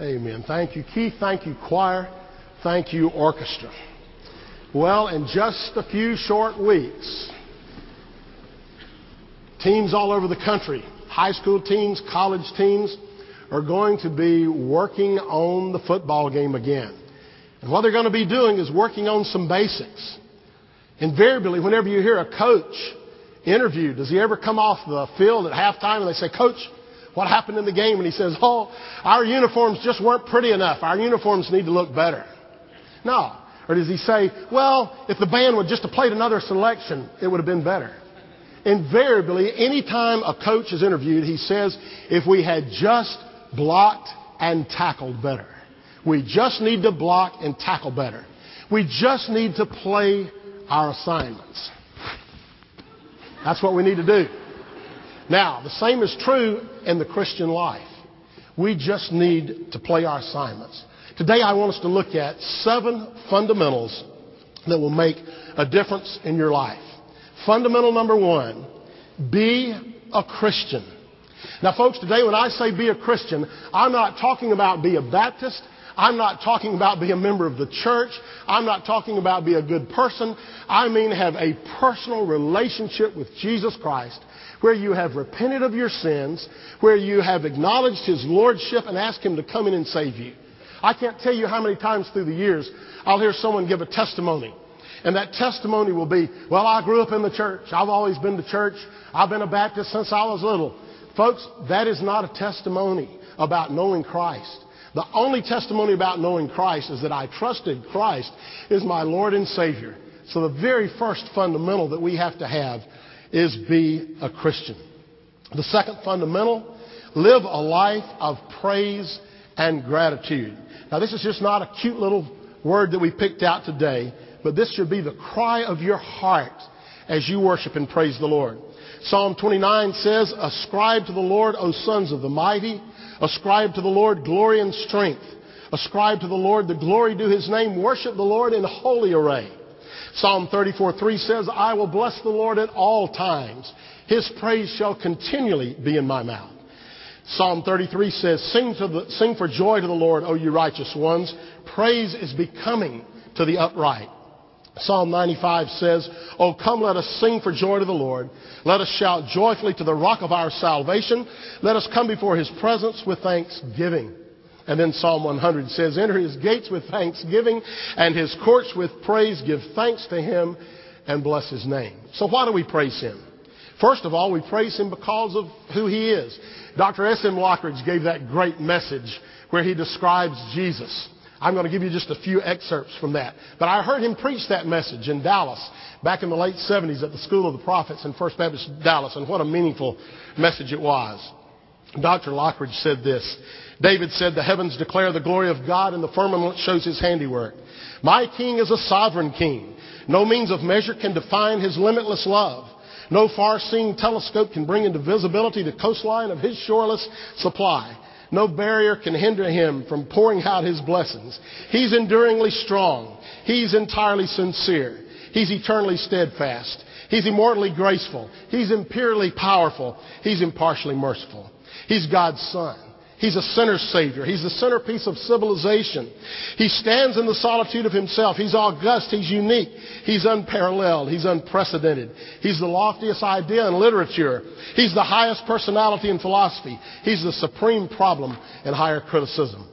Amen. Thank you, Keith. Thank you, choir. Thank you, orchestra. Well, in just a few short weeks, teams all over the country, high school teams, college teams, are going to be working on the football game again. And what they're going to be doing is working on some basics. Invariably, whenever you hear a coach interviewed, does he ever come off the field at halftime and they say, Coach, what happened in the game? And he says, Oh, our uniforms just weren't pretty enough. Our uniforms need to look better. No. Or does he say, Well, if the band would just have played another selection, it would have been better? Invariably, anytime a coach is interviewed, he says, If we had just blocked and tackled better. We just need to block and tackle better. We just need to play our assignments. That's what we need to do. Now, the same is true in the Christian life. We just need to play our assignments. Today, I want us to look at seven fundamentals that will make a difference in your life. Fundamental number one be a Christian. Now, folks, today when I say be a Christian, I'm not talking about be a Baptist. I'm not talking about be a member of the church. I'm not talking about be a good person. I mean have a personal relationship with Jesus Christ where you have repented of your sins, where you have acknowledged His Lordship and asked Him to come in and save you. I can't tell you how many times through the years I'll hear someone give a testimony. And that testimony will be, well, I grew up in the church. I've always been to church. I've been a Baptist since I was little. Folks, that is not a testimony about knowing Christ. The only testimony about knowing Christ is that I trusted Christ is my Lord and Savior. So the very first fundamental that we have to have is be a Christian. The second fundamental, live a life of praise and gratitude. Now this is just not a cute little word that we picked out today, but this should be the cry of your heart as you worship and praise the Lord. Psalm 29 says, Ascribe to the Lord, O sons of the mighty. Ascribe to the Lord glory and strength. Ascribe to the Lord the glory due his name. Worship the Lord in holy array. Psalm 34:3 says, I will bless the Lord at all times. His praise shall continually be in my mouth. Psalm 33 says, sing, the, sing for joy to the Lord, O you righteous ones. Praise is becoming to the upright. Psalm 95 says, Oh, come, let us sing for joy to the Lord. Let us shout joyfully to the rock of our salvation. Let us come before his presence with thanksgiving. And then Psalm 100 says, Enter his gates with thanksgiving and his courts with praise. Give thanks to him and bless his name. So why do we praise him? First of all, we praise him because of who he is. Dr. S.M. Lockridge gave that great message where he describes Jesus. I'm going to give you just a few excerpts from that. But I heard him preach that message in Dallas back in the late 70s at the School of the Prophets in First Baptist Dallas, and what a meaningful message it was. Dr. Lockridge said this. David said, The heavens declare the glory of God, and the firmament shows his handiwork. My king is a sovereign king. No means of measure can define his limitless love. No far seeing telescope can bring into visibility the coastline of his shoreless supply. No barrier can hinder him from pouring out his blessings. He's enduringly strong. He's entirely sincere. He's eternally steadfast. He's immortally graceful. He's imperially powerful. He's impartially merciful. He's God's son. He's a sinner's savior. He's the centerpiece of civilization. He stands in the solitude of himself. He's august. He's unique. He's unparalleled. He's unprecedented. He's the loftiest idea in literature. He's the highest personality in philosophy. He's the supreme problem in higher criticism.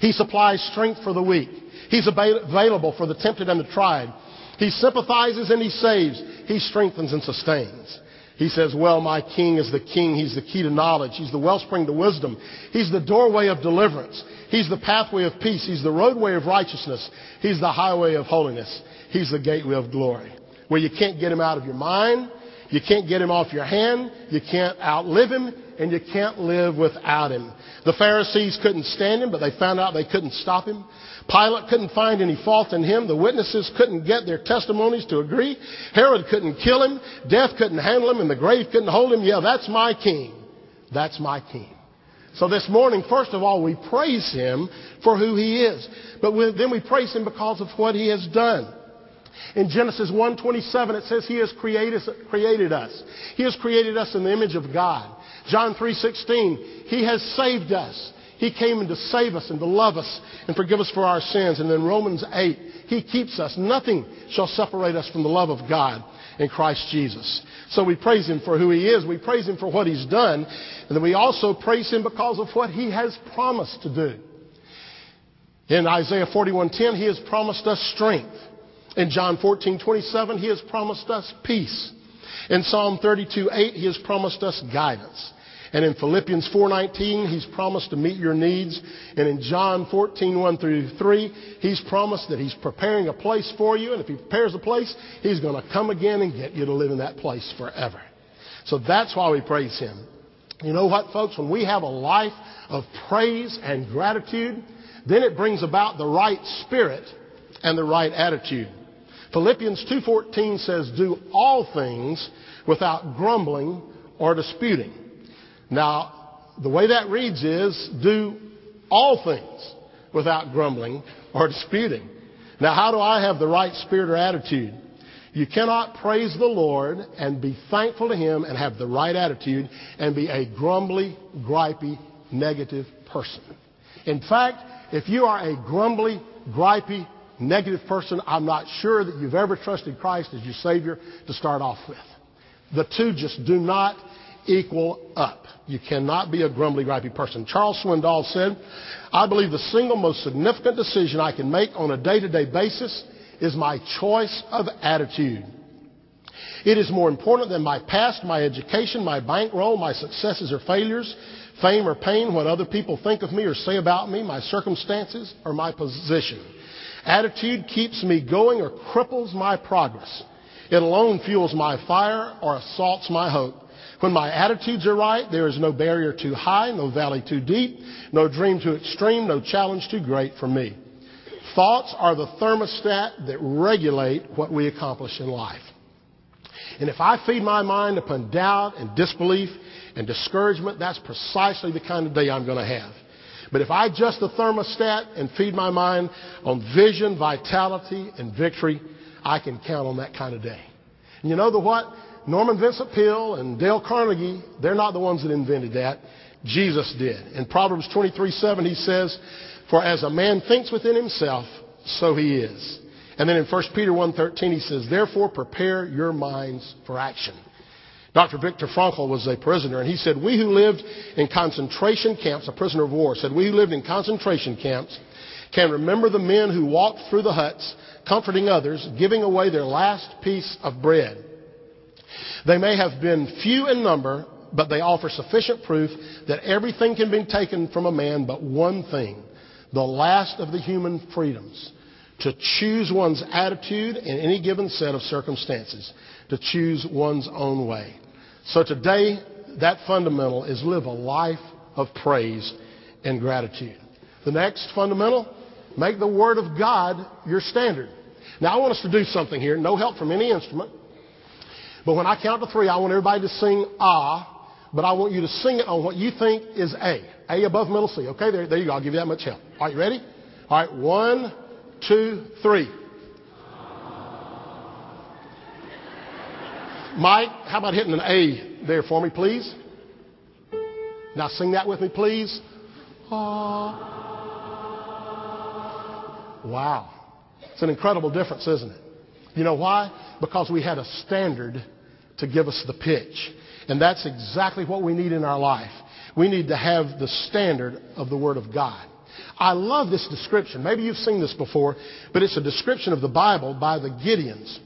He supplies strength for the weak. He's available for the tempted and the tried. He sympathizes and he saves. He strengthens and sustains. He says, Well, my king is the king. He's the key to knowledge. He's the wellspring to wisdom. He's the doorway of deliverance. He's the pathway of peace. He's the roadway of righteousness. He's the highway of holiness. He's the gateway of glory. Where you can't get him out of your mind. You can't get him off your hand. You can't outlive him. And you can't live without him. The Pharisees couldn't stand him, but they found out they couldn't stop him. Pilate couldn't find any fault in him. The witnesses couldn't get their testimonies to agree. Herod couldn't kill him. Death couldn't handle him, and the grave couldn't hold him. Yeah, that's my king. That's my king. So this morning, first of all, we praise him for who he is. But then we praise him because of what he has done. In Genesis 1:27 it says he has created, created us. He has created us in the image of God. John 3:16 he has saved us. He came in to save us and to love us and forgive us for our sins. And then Romans 8, He keeps us. Nothing shall separate us from the love of God in Christ Jesus. So we praise Him for who He is. We praise Him for what He's done. And then we also praise Him because of what He has promised to do. In Isaiah 41:10, He has promised us strength. In John 14:27, He has promised us peace. In Psalm 32:8, He has promised us guidance. And in Philippians 4:19, he's promised to meet your needs. And in John 14:1 through 3, he's promised that he's preparing a place for you, and if he prepares a place, he's going to come again and get you to live in that place forever. So that's why we praise him. You know what, folks? When we have a life of praise and gratitude, then it brings about the right spirit and the right attitude. Philippians 2:14 says, "Do all things without grumbling or disputing." Now, the way that reads is do all things without grumbling or disputing. Now, how do I have the right spirit or attitude? You cannot praise the Lord and be thankful to Him and have the right attitude and be a grumbly, gripey, negative person. In fact, if you are a grumbly, gripey, negative person, I'm not sure that you've ever trusted Christ as your Savior to start off with. The two just do not equal up. You cannot be a grumbly, gripey person. Charles Swindoll said, I believe the single most significant decision I can make on a day to day basis is my choice of attitude. It is more important than my past, my education, my bankroll, my successes or failures, fame or pain, what other people think of me or say about me, my circumstances, or my position. Attitude keeps me going or cripples my progress. It alone fuels my fire or assaults my hope. When my attitudes are right, there is no barrier too high, no valley too deep, no dream too extreme, no challenge too great for me. Thoughts are the thermostat that regulate what we accomplish in life. And if I feed my mind upon doubt and disbelief and discouragement, that's precisely the kind of day I'm going to have. But if I adjust the thermostat and feed my mind on vision, vitality, and victory, I can count on that kind of day. And you know the what? Norman Vincent Peale and Dale Carnegie, they're not the ones that invented that. Jesus did. In Proverbs 23 7, he says, For as a man thinks within himself, so he is. And then in 1 Peter 1.13 he says, Therefore prepare your minds for action. Dr. Viktor Frankl was a prisoner, and he said, We who lived in concentration camps, a prisoner of war, said, We who lived in concentration camps can remember the men who walked through the huts, comforting others, giving away their last piece of bread. They may have been few in number, but they offer sufficient proof that everything can be taken from a man but one thing the last of the human freedoms to choose one's attitude in any given set of circumstances, to choose one's own way. So today, that fundamental is live a life of praise and gratitude. The next fundamental, make the Word of God your standard. Now, I want us to do something here, no help from any instrument. But when I count to three, I want everybody to sing ah, but I want you to sing it on what you think is A. A above middle C. Okay, there, there you go. I'll give you that much help. All right, you ready? All right, one, two, three. Mike, how about hitting an A there for me, please? Now sing that with me, please. Ah. Wow. It's an incredible difference, isn't it? You know why? Because we had a standard to give us the pitch. And that's exactly what we need in our life. We need to have the standard of the Word of God. I love this description. Maybe you've seen this before, but it's a description of the Bible by the Gideons.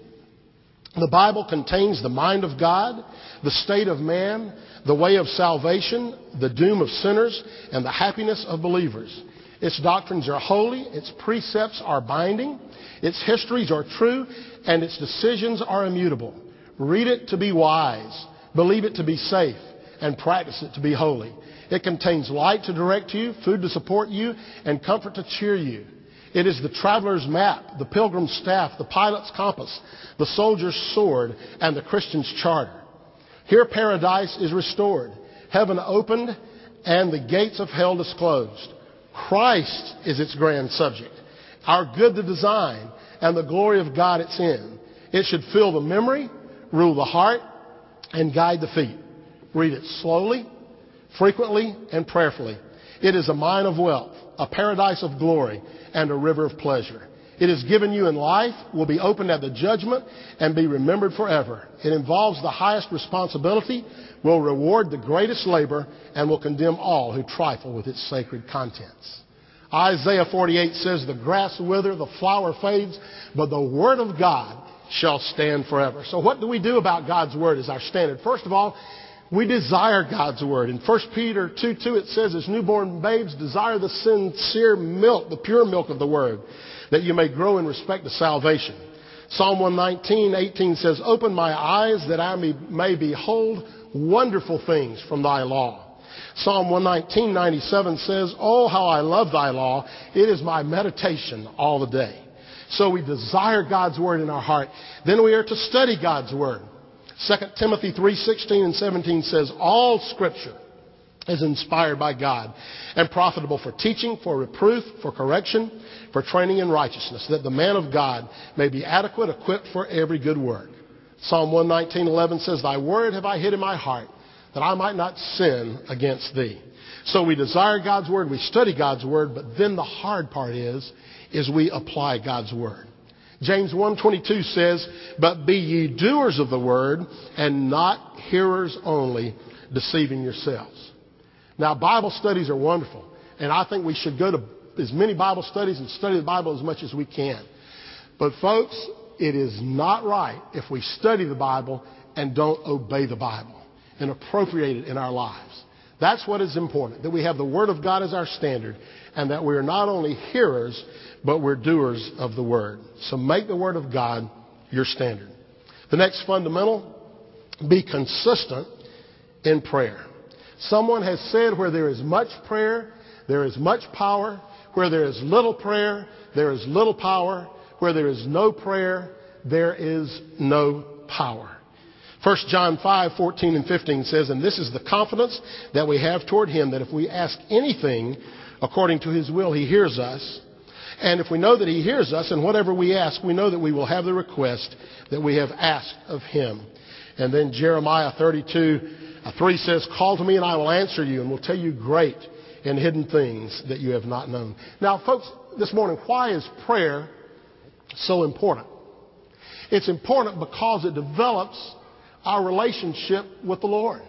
The Bible contains the mind of God, the state of man, the way of salvation, the doom of sinners, and the happiness of believers. Its doctrines are holy, its precepts are binding, its histories are true, and its decisions are immutable. Read it to be wise, believe it to be safe, and practice it to be holy. It contains light to direct you, food to support you, and comfort to cheer you. It is the traveler's map, the pilgrim's staff, the pilot's compass, the soldier's sword, and the Christian's charter. Here paradise is restored, heaven opened, and the gates of hell disclosed. Christ is its grand subject, our good the design, and the glory of God its end. It should fill the memory, rule the heart, and guide the feet. Read it slowly, frequently, and prayerfully. It is a mine of wealth, a paradise of glory, and a river of pleasure. It is given you in life, will be opened at the judgment, and be remembered forever. It involves the highest responsibility, will reward the greatest labor, and will condemn all who trifle with its sacred contents. Isaiah 48 says, The grass wither, the flower fades, but the word of God shall stand forever. So what do we do about God's word as our standard? First of all, we desire God's word. In 1 Peter 2 2, it says, As newborn babes, desire the sincere milk, the pure milk of the word, that you may grow in respect to salvation. Psalm 119, 18 says, Open my eyes that I may, behold wonderful things from thy law. Psalm 119, 97 says, Oh, how I love thy law. It is my meditation all the day. So we desire God's word in our heart. Then we are to study God's word. 2 Timothy 3:16 and 17 says all scripture is inspired by God and profitable for teaching, for reproof, for correction, for training in righteousness, that the man of God may be adequate, equipped for every good work. Psalm 119:11 says, "Thy word have I hid in my heart, that I might not sin against thee." So we desire God's word, we study God's word, but then the hard part is is we apply God's word. James 1:22 says, "But be ye doers of the word and not hearers only, deceiving yourselves." Now, Bible studies are wonderful, and I think we should go to as many Bible studies and study the Bible as much as we can. But folks, it is not right if we study the Bible and don't obey the Bible and appropriate it in our lives. That's what is important, that we have the Word of God as our standard and that we are not only hearers, but we're doers of the Word. So make the Word of God your standard. The next fundamental, be consistent in prayer. Someone has said where there is much prayer, there is much power. Where there is little prayer, there is little power. Where there is no prayer, there is no power. 1 John 5, 14 and 15 says, And this is the confidence that we have toward him, that if we ask anything according to his will, he hears us. And if we know that he hears us, and whatever we ask, we know that we will have the request that we have asked of him. And then Jeremiah 32, uh, 3 says, Call to me and I will answer you and will tell you great and hidden things that you have not known. Now, folks, this morning, why is prayer so important? It's important because it develops our relationship with the Lord.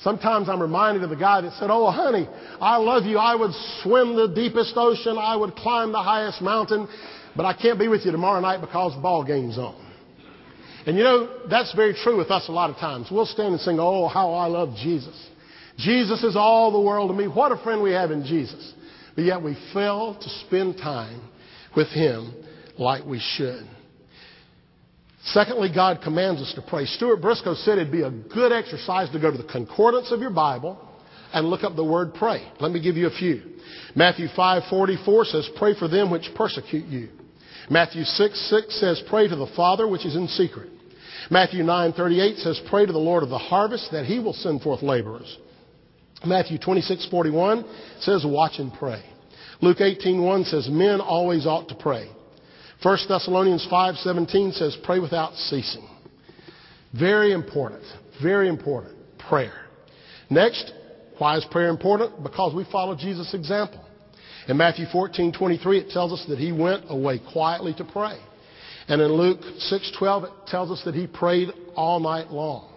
Sometimes I'm reminded of the guy that said, Oh, honey, I love you. I would swim the deepest ocean. I would climb the highest mountain, but I can't be with you tomorrow night because the ball game's on. And you know, that's very true with us a lot of times. We'll stand and sing, Oh, how I love Jesus. Jesus is all the world to me. What a friend we have in Jesus. But yet we fail to spend time with Him like we should. Secondly, God commands us to pray. Stuart Briscoe said it'd be a good exercise to go to the concordance of your Bible and look up the word pray. Let me give you a few. Matthew 5:44 says, "Pray for them which persecute you." Matthew 6, 6 says, Pray to the Father which is in secret. Matthew 9:38 says, Pray to the Lord of the harvest that he will send forth laborers. Matthew 26:41 says, Watch and pray. Luke 18:1 says, Men always ought to pray. 1 Thessalonians 5:17 says, Pray without ceasing. Very important. Very important. Prayer. Next, why is prayer important? Because we follow Jesus' example. In Matthew 14:23 it tells us that he went away quietly to pray. And in Luke 6:12 it tells us that he prayed all night long.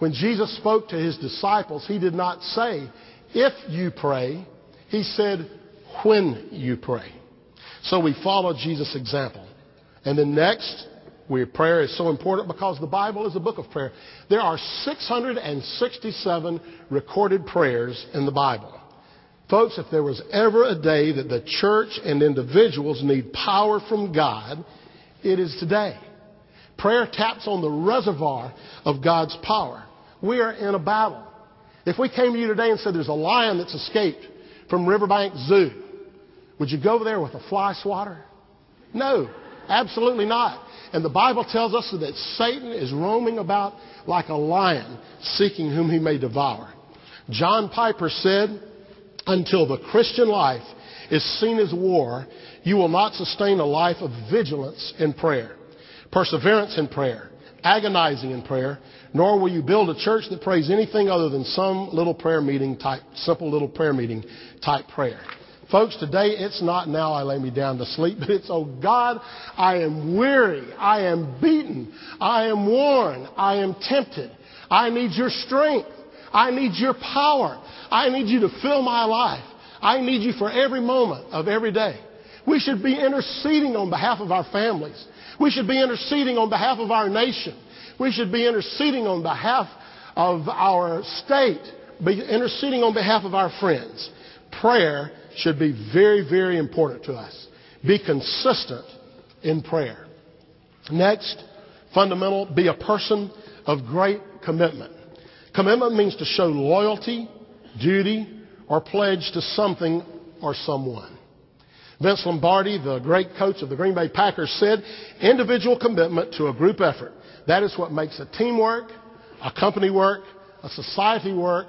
When Jesus spoke to his disciples, he did not say, "If you pray." He said, "When you pray." So we follow Jesus' example. And then next, we, prayer is so important because the Bible is a book of prayer. There are 667 recorded prayers in the Bible. Folks, if there was ever a day that the church and individuals need power from God, it is today. Prayer taps on the reservoir of God's power. We are in a battle. If we came to you today and said there's a lion that's escaped from Riverbank Zoo, would you go there with a fly swatter? No, absolutely not. And the Bible tells us that Satan is roaming about like a lion, seeking whom he may devour. John Piper said, until the Christian life is seen as war, you will not sustain a life of vigilance in prayer, perseverance in prayer, agonizing in prayer, nor will you build a church that prays anything other than some little prayer meeting type, simple little prayer meeting type prayer. Folks, today it's not now I lay me down to sleep, but it's, oh God, I am weary. I am beaten. I am worn. I am tempted. I need your strength. I need your power. I need you to fill my life. I need you for every moment of every day. We should be interceding on behalf of our families. We should be interceding on behalf of our nation. We should be interceding on behalf of our state, be interceding on behalf of our friends. Prayer should be very, very important to us. Be consistent in prayer. Next, fundamental, be a person of great commitment. Commitment means to show loyalty, duty, or pledge to something or someone. Vince Lombardi, the great coach of the Green Bay Packers, said, individual commitment to a group effort. That is what makes a team work, a company work, a society work,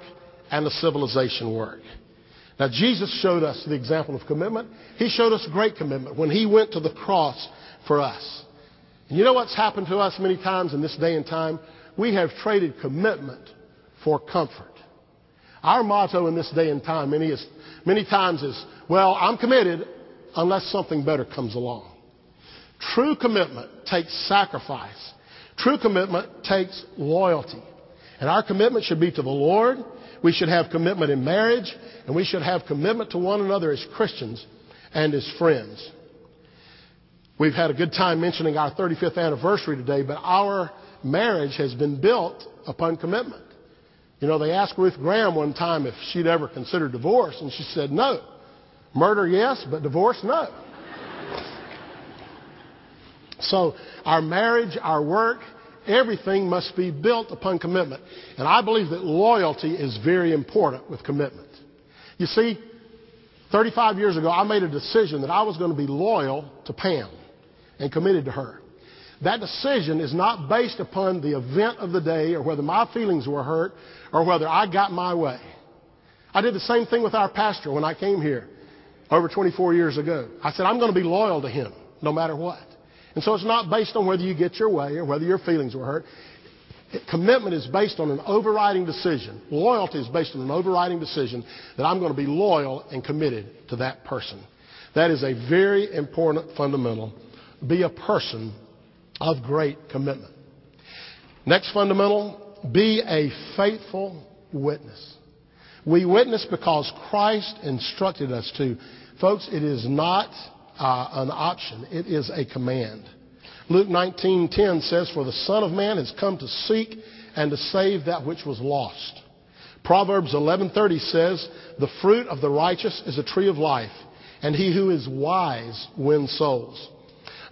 and a civilization work. Now, Jesus showed us the example of commitment. He showed us great commitment when He went to the cross for us. And you know what's happened to us many times in this day and time? We have traded commitment for comfort. Our motto in this day and time many, is, many times is, well, I'm committed unless something better comes along. True commitment takes sacrifice. True commitment takes loyalty. And our commitment should be to the Lord. We should have commitment in marriage. And we should have commitment to one another as Christians and as friends. We've had a good time mentioning our 35th anniversary today, but our marriage has been built upon commitment. You know, they asked Ruth Graham one time if she'd ever considered divorce, and she said no. Murder, yes, but divorce, no. So our marriage, our work, everything must be built upon commitment. And I believe that loyalty is very important with commitment. You see, 35 years ago, I made a decision that I was going to be loyal to Pam and committed to her. That decision is not based upon the event of the day or whether my feelings were hurt or whether I got my way. I did the same thing with our pastor when I came here over 24 years ago. I said, I'm going to be loyal to him no matter what. And so it's not based on whether you get your way or whether your feelings were hurt. Commitment is based on an overriding decision. Loyalty is based on an overriding decision that I'm going to be loyal and committed to that person. That is a very important fundamental. Be a person of great commitment. Next fundamental, be a faithful witness. We witness because Christ instructed us to. Folks, it is not uh, an option. It is a command. Luke 19:10 says, "For the Son of Man has come to seek and to save that which was lost." Proverbs 11:30 says, "The fruit of the righteous is a tree of life, and he who is wise wins souls."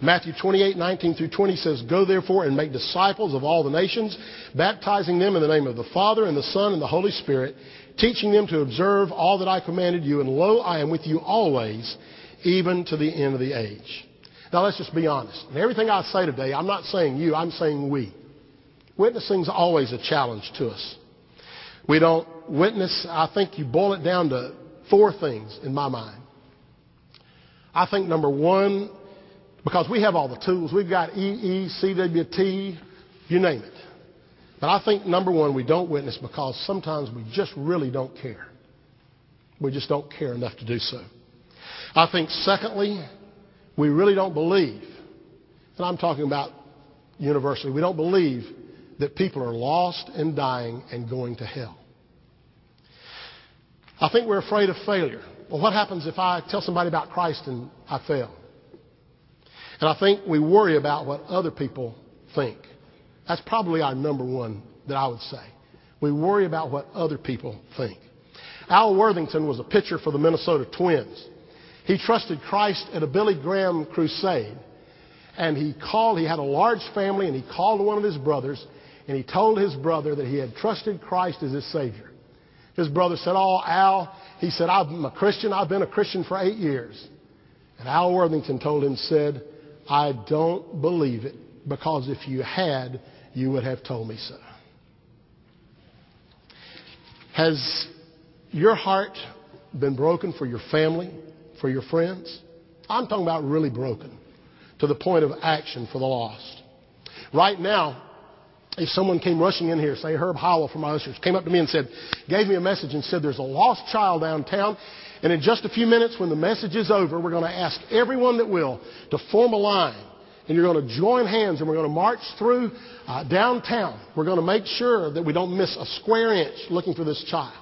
Matthew 28:19 through 20 says, Go therefore and make disciples of all the nations, baptizing them in the name of the Father and the Son and the Holy Spirit, teaching them to observe all that I commanded you, and lo, I am with you always, even to the end of the age. Now let's just be honest. And everything I say today, I'm not saying you, I'm saying we. Witnessing is always a challenge to us. We don't witness, I think you boil it down to four things in my mind. I think number one, because we have all the tools. We've got EE, CWT, you name it. But I think, number one, we don't witness because sometimes we just really don't care. We just don't care enough to do so. I think, secondly, we really don't believe, and I'm talking about universally, we don't believe that people are lost and dying and going to hell. I think we're afraid of failure. Well, what happens if I tell somebody about Christ and I fail? And I think we worry about what other people think. That's probably our number one that I would say. We worry about what other people think. Al Worthington was a pitcher for the Minnesota Twins. He trusted Christ at a Billy Graham crusade. And he called, he had a large family, and he called one of his brothers, and he told his brother that he had trusted Christ as his Savior. His brother said, Oh, Al, he said, I'm a Christian. I've been a Christian for eight years. And Al Worthington told him, said, I don't believe it because if you had, you would have told me so. Has your heart been broken for your family, for your friends? I'm talking about really broken to the point of action for the lost. Right now, if someone came rushing in here, say Herb Howell from my ushers, came up to me and said, gave me a message and said, there's a lost child downtown, and in just a few minutes when the message is over, we're going to ask everyone that will to form a line, and you're going to join hands, and we're going to march through uh, downtown. We're going to make sure that we don't miss a square inch looking for this child.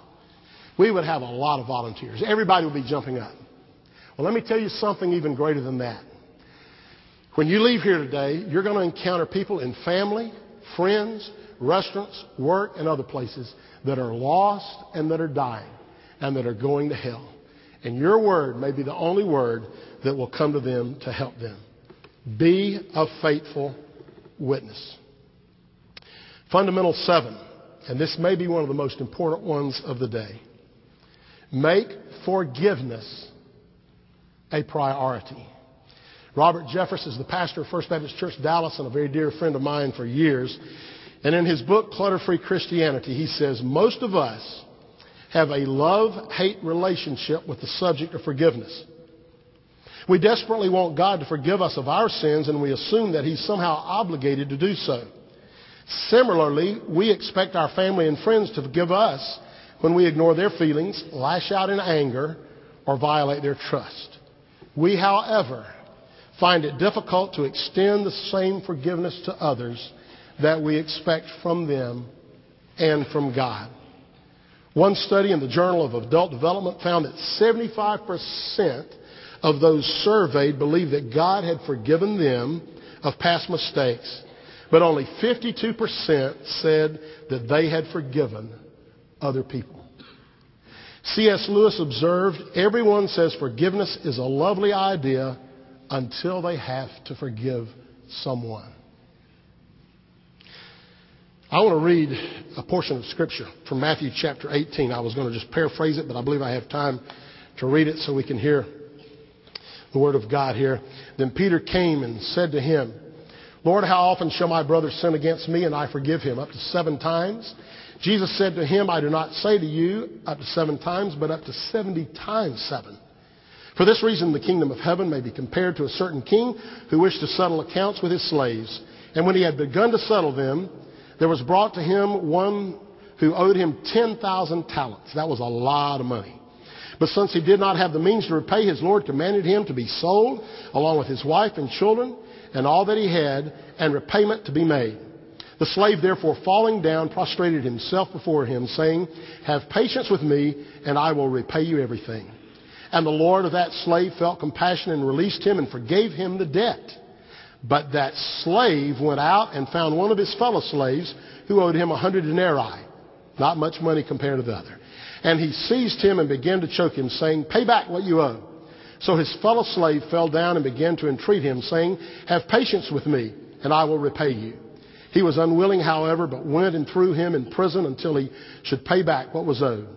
We would have a lot of volunteers. Everybody would be jumping up. Well, let me tell you something even greater than that. When you leave here today, you're going to encounter people in family, friends, restaurants, work, and other places that are lost and that are dying and that are going to hell. And your word may be the only word that will come to them to help them. Be a faithful witness. Fundamental seven, and this may be one of the most important ones of the day. Make forgiveness a priority. Robert Jeffress is the pastor of First Baptist Church Dallas and a very dear friend of mine for years. And in his book, Clutter Free Christianity, he says, most of us have a love-hate relationship with the subject of forgiveness. We desperately want God to forgive us of our sins and we assume that He's somehow obligated to do so. Similarly, we expect our family and friends to forgive us when we ignore their feelings, lash out in anger, or violate their trust. We, however, find it difficult to extend the same forgiveness to others that we expect from them and from God. One study in the Journal of Adult Development found that 75% of those surveyed believed that God had forgiven them of past mistakes, but only 52% said that they had forgiven other people. C.S. Lewis observed, everyone says forgiveness is a lovely idea until they have to forgive someone. I want to read a portion of Scripture from Matthew chapter 18. I was going to just paraphrase it, but I believe I have time to read it so we can hear the Word of God here. Then Peter came and said to him, Lord, how often shall my brother sin against me and I forgive him? Up to seven times? Jesus said to him, I do not say to you up to seven times, but up to seventy times seven. For this reason, the kingdom of heaven may be compared to a certain king who wished to settle accounts with his slaves. And when he had begun to settle them, there was brought to him one who owed him 10,000 talents. That was a lot of money. But since he did not have the means to repay, his Lord commanded him to be sold along with his wife and children and all that he had and repayment to be made. The slave therefore falling down prostrated himself before him saying, Have patience with me and I will repay you everything. And the Lord of that slave felt compassion and released him and forgave him the debt. But that slave went out and found one of his fellow slaves who owed him a hundred denarii. Not much money compared to the other. And he seized him and began to choke him, saying, Pay back what you owe. So his fellow slave fell down and began to entreat him, saying, Have patience with me, and I will repay you. He was unwilling, however, but went and threw him in prison until he should pay back what was owed.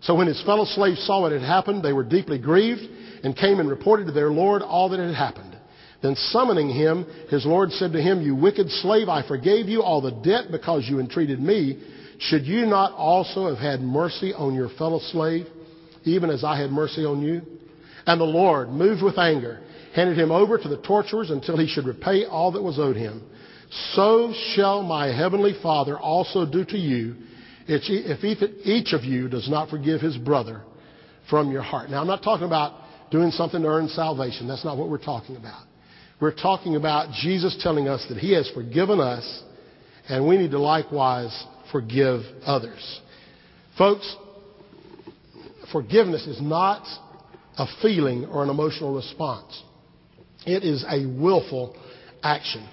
So when his fellow slaves saw what had happened, they were deeply grieved and came and reported to their Lord all that had happened. Then summoning him, his Lord said to him, You wicked slave, I forgave you all the debt because you entreated me. Should you not also have had mercy on your fellow slave, even as I had mercy on you? And the Lord, moved with anger, handed him over to the torturers until he should repay all that was owed him. So shall my heavenly Father also do to you if each of you does not forgive his brother from your heart. Now, I'm not talking about doing something to earn salvation. That's not what we're talking about. We're talking about Jesus telling us that He has forgiven us and we need to likewise forgive others. Folks, forgiveness is not a feeling or an emotional response. It is a willful action.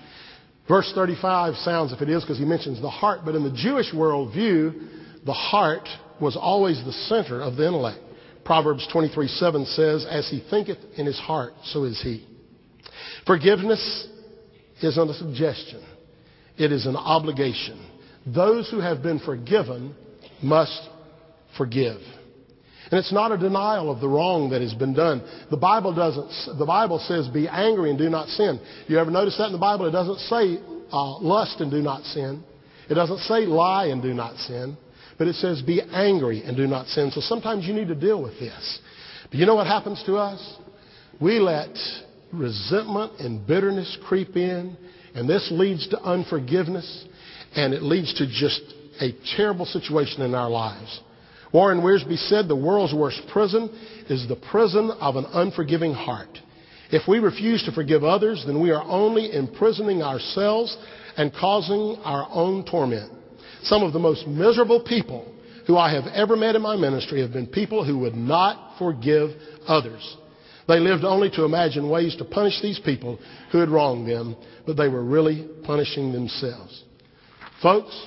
Verse 35 sounds, if it is, because he mentions the heart, but in the Jewish worldview, the heart was always the center of the intellect. Proverbs 23 7 says, As he thinketh in his heart, so is he. Forgiveness isn't a suggestion, it is an obligation. Those who have been forgiven must forgive. And it's not a denial of the wrong that has been done. The Bible doesn't, the Bible says be angry and do not sin. You ever notice that in the Bible? It doesn't say uh, lust and do not sin. It doesn't say lie and do not sin. But it says be angry and do not sin. So sometimes you need to deal with this. But you know what happens to us? We let resentment and bitterness creep in, and this leads to unforgiveness. and it leads to just a terrible situation in our lives. Warren Wiersbe said the world's worst prison is the prison of an unforgiving heart. If we refuse to forgive others, then we are only imprisoning ourselves and causing our own torment. Some of the most miserable people who I have ever met in my ministry have been people who would not forgive others. They lived only to imagine ways to punish these people who had wronged them, but they were really punishing themselves. Folks,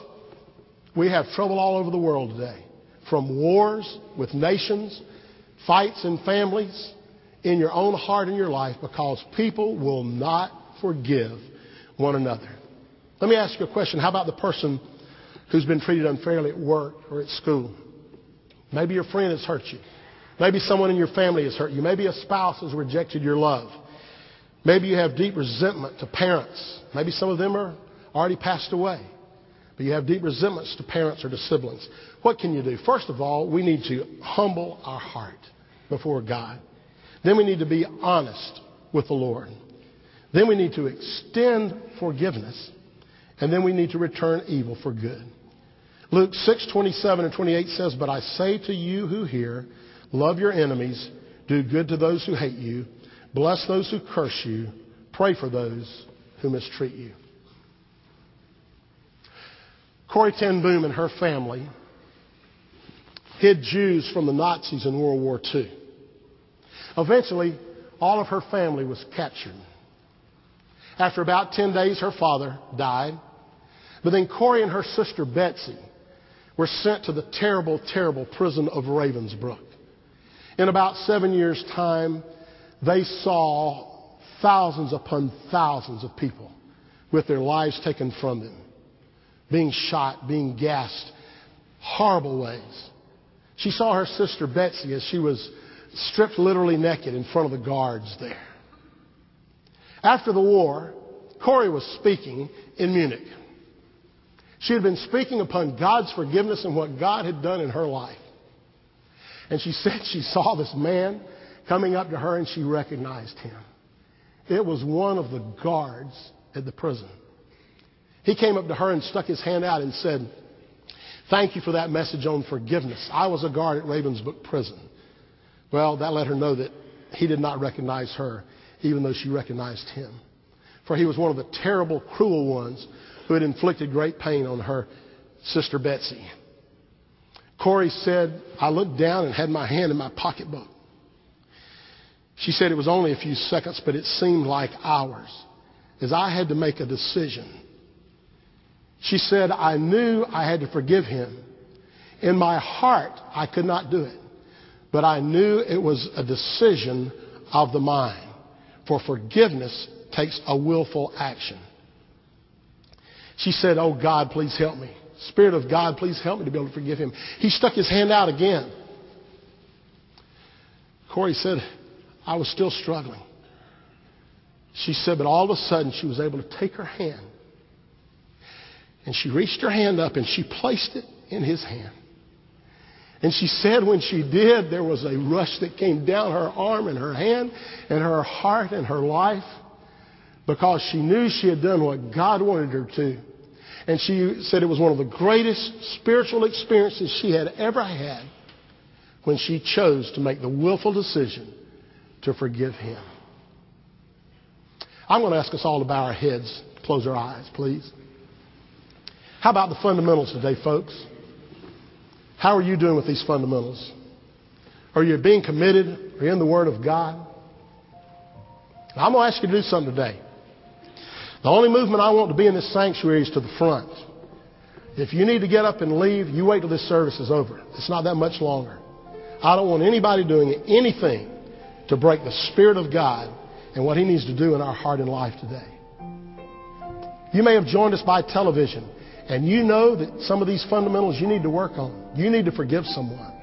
we have trouble all over the world today. From wars with nations, fights in families, in your own heart and your life, because people will not forgive one another. Let me ask you a question. How about the person who's been treated unfairly at work or at school? Maybe your friend has hurt you. Maybe someone in your family has hurt you. Maybe a spouse has rejected your love. Maybe you have deep resentment to parents. Maybe some of them are already passed away. But you have deep resentments to parents or to siblings. What can you do? First of all, we need to humble our heart before God. Then we need to be honest with the Lord. Then we need to extend forgiveness. And then we need to return evil for good. Luke 6, 27 and 28 says, But I say to you who hear, Love your enemies. Do good to those who hate you. Bless those who curse you. Pray for those who mistreat you. Corrie ten Boom and her family hid Jews from the Nazis in World War II. Eventually, all of her family was captured. After about 10 days, her father died. But then Corrie and her sister Betsy were sent to the terrible, terrible prison of Ravensbrück. In about seven years' time, they saw thousands upon thousands of people with their lives taken from them, being shot, being gassed, horrible ways. She saw her sister Betsy as she was stripped literally naked in front of the guards there. After the war, Corrie was speaking in Munich. She had been speaking upon God's forgiveness and what God had done in her life. And she said she saw this man coming up to her and she recognized him. It was one of the guards at the prison. He came up to her and stuck his hand out and said, Thank you for that message on forgiveness. I was a guard at Ravensbrück prison. Well, that let her know that he did not recognize her, even though she recognized him. For he was one of the terrible, cruel ones who had inflicted great pain on her sister Betsy. Corrie said, I looked down and had my hand in my pocketbook. She said it was only a few seconds, but it seemed like hours as I had to make a decision. She said, I knew I had to forgive him. In my heart, I could not do it, but I knew it was a decision of the mind. For forgiveness takes a willful action. She said, Oh God, please help me. Spirit of God, please help me to be able to forgive him. He stuck his hand out again. Corrie said, I was still struggling. She said, but all of a sudden she was able to take her hand and she reached her hand up and she placed it in his hand. And she said when she did, there was a rush that came down her arm and her hand and her heart and her life because she knew she had done what God wanted her to. And she said it was one of the greatest spiritual experiences she had ever had when she chose to make the willful decision to forgive him. I'm going to ask us all to bow our heads, close our eyes, please. How about the fundamentals today, folks? How are you doing with these fundamentals? Are you being committed? Are you in the Word of God? I'm going to ask you to do something today. The only movement I want to be in this sanctuary is to the front. If you need to get up and leave, you wait till this service is over. It's not that much longer. I don't want anybody doing anything to break the Spirit of God and what He needs to do in our heart and life today. You may have joined us by television, and you know that some of these fundamentals you need to work on. You need to forgive someone.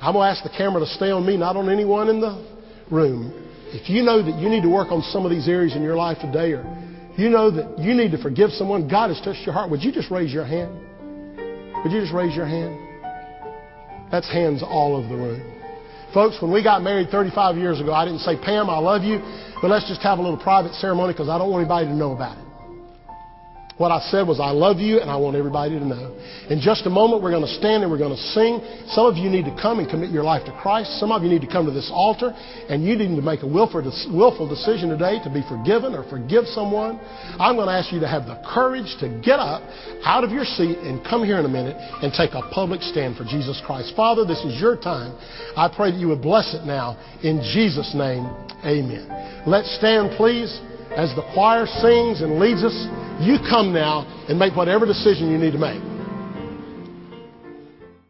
I'm going to ask the camera to stay on me, not on anyone in the room. If you know that you need to work on some of these areas in your life today, or you know that you need to forgive someone, God has touched your heart, would you just raise your hand? Would you just raise your hand? That's hands all over the room. Folks, when we got married 35 years ago, I didn't say, Pam, I love you, but let's just have a little private ceremony because I don't want anybody to know about it. What I said was, I love you and I want everybody to know. In just a moment, we're going to stand and we're going to sing. Some of you need to come and commit your life to Christ. Some of you need to come to this altar and you need to make a willful, decision today to be forgiven or forgive someone. I'm going to ask you to have the courage to get up out of your seat and come here in a minute and take a public stand for Jesus Christ. Father, this is your time. I pray that you would bless it now. In Jesus' name, amen. Let's stand, please as the choir sings and leads us, you come now and make whatever decision you need to make.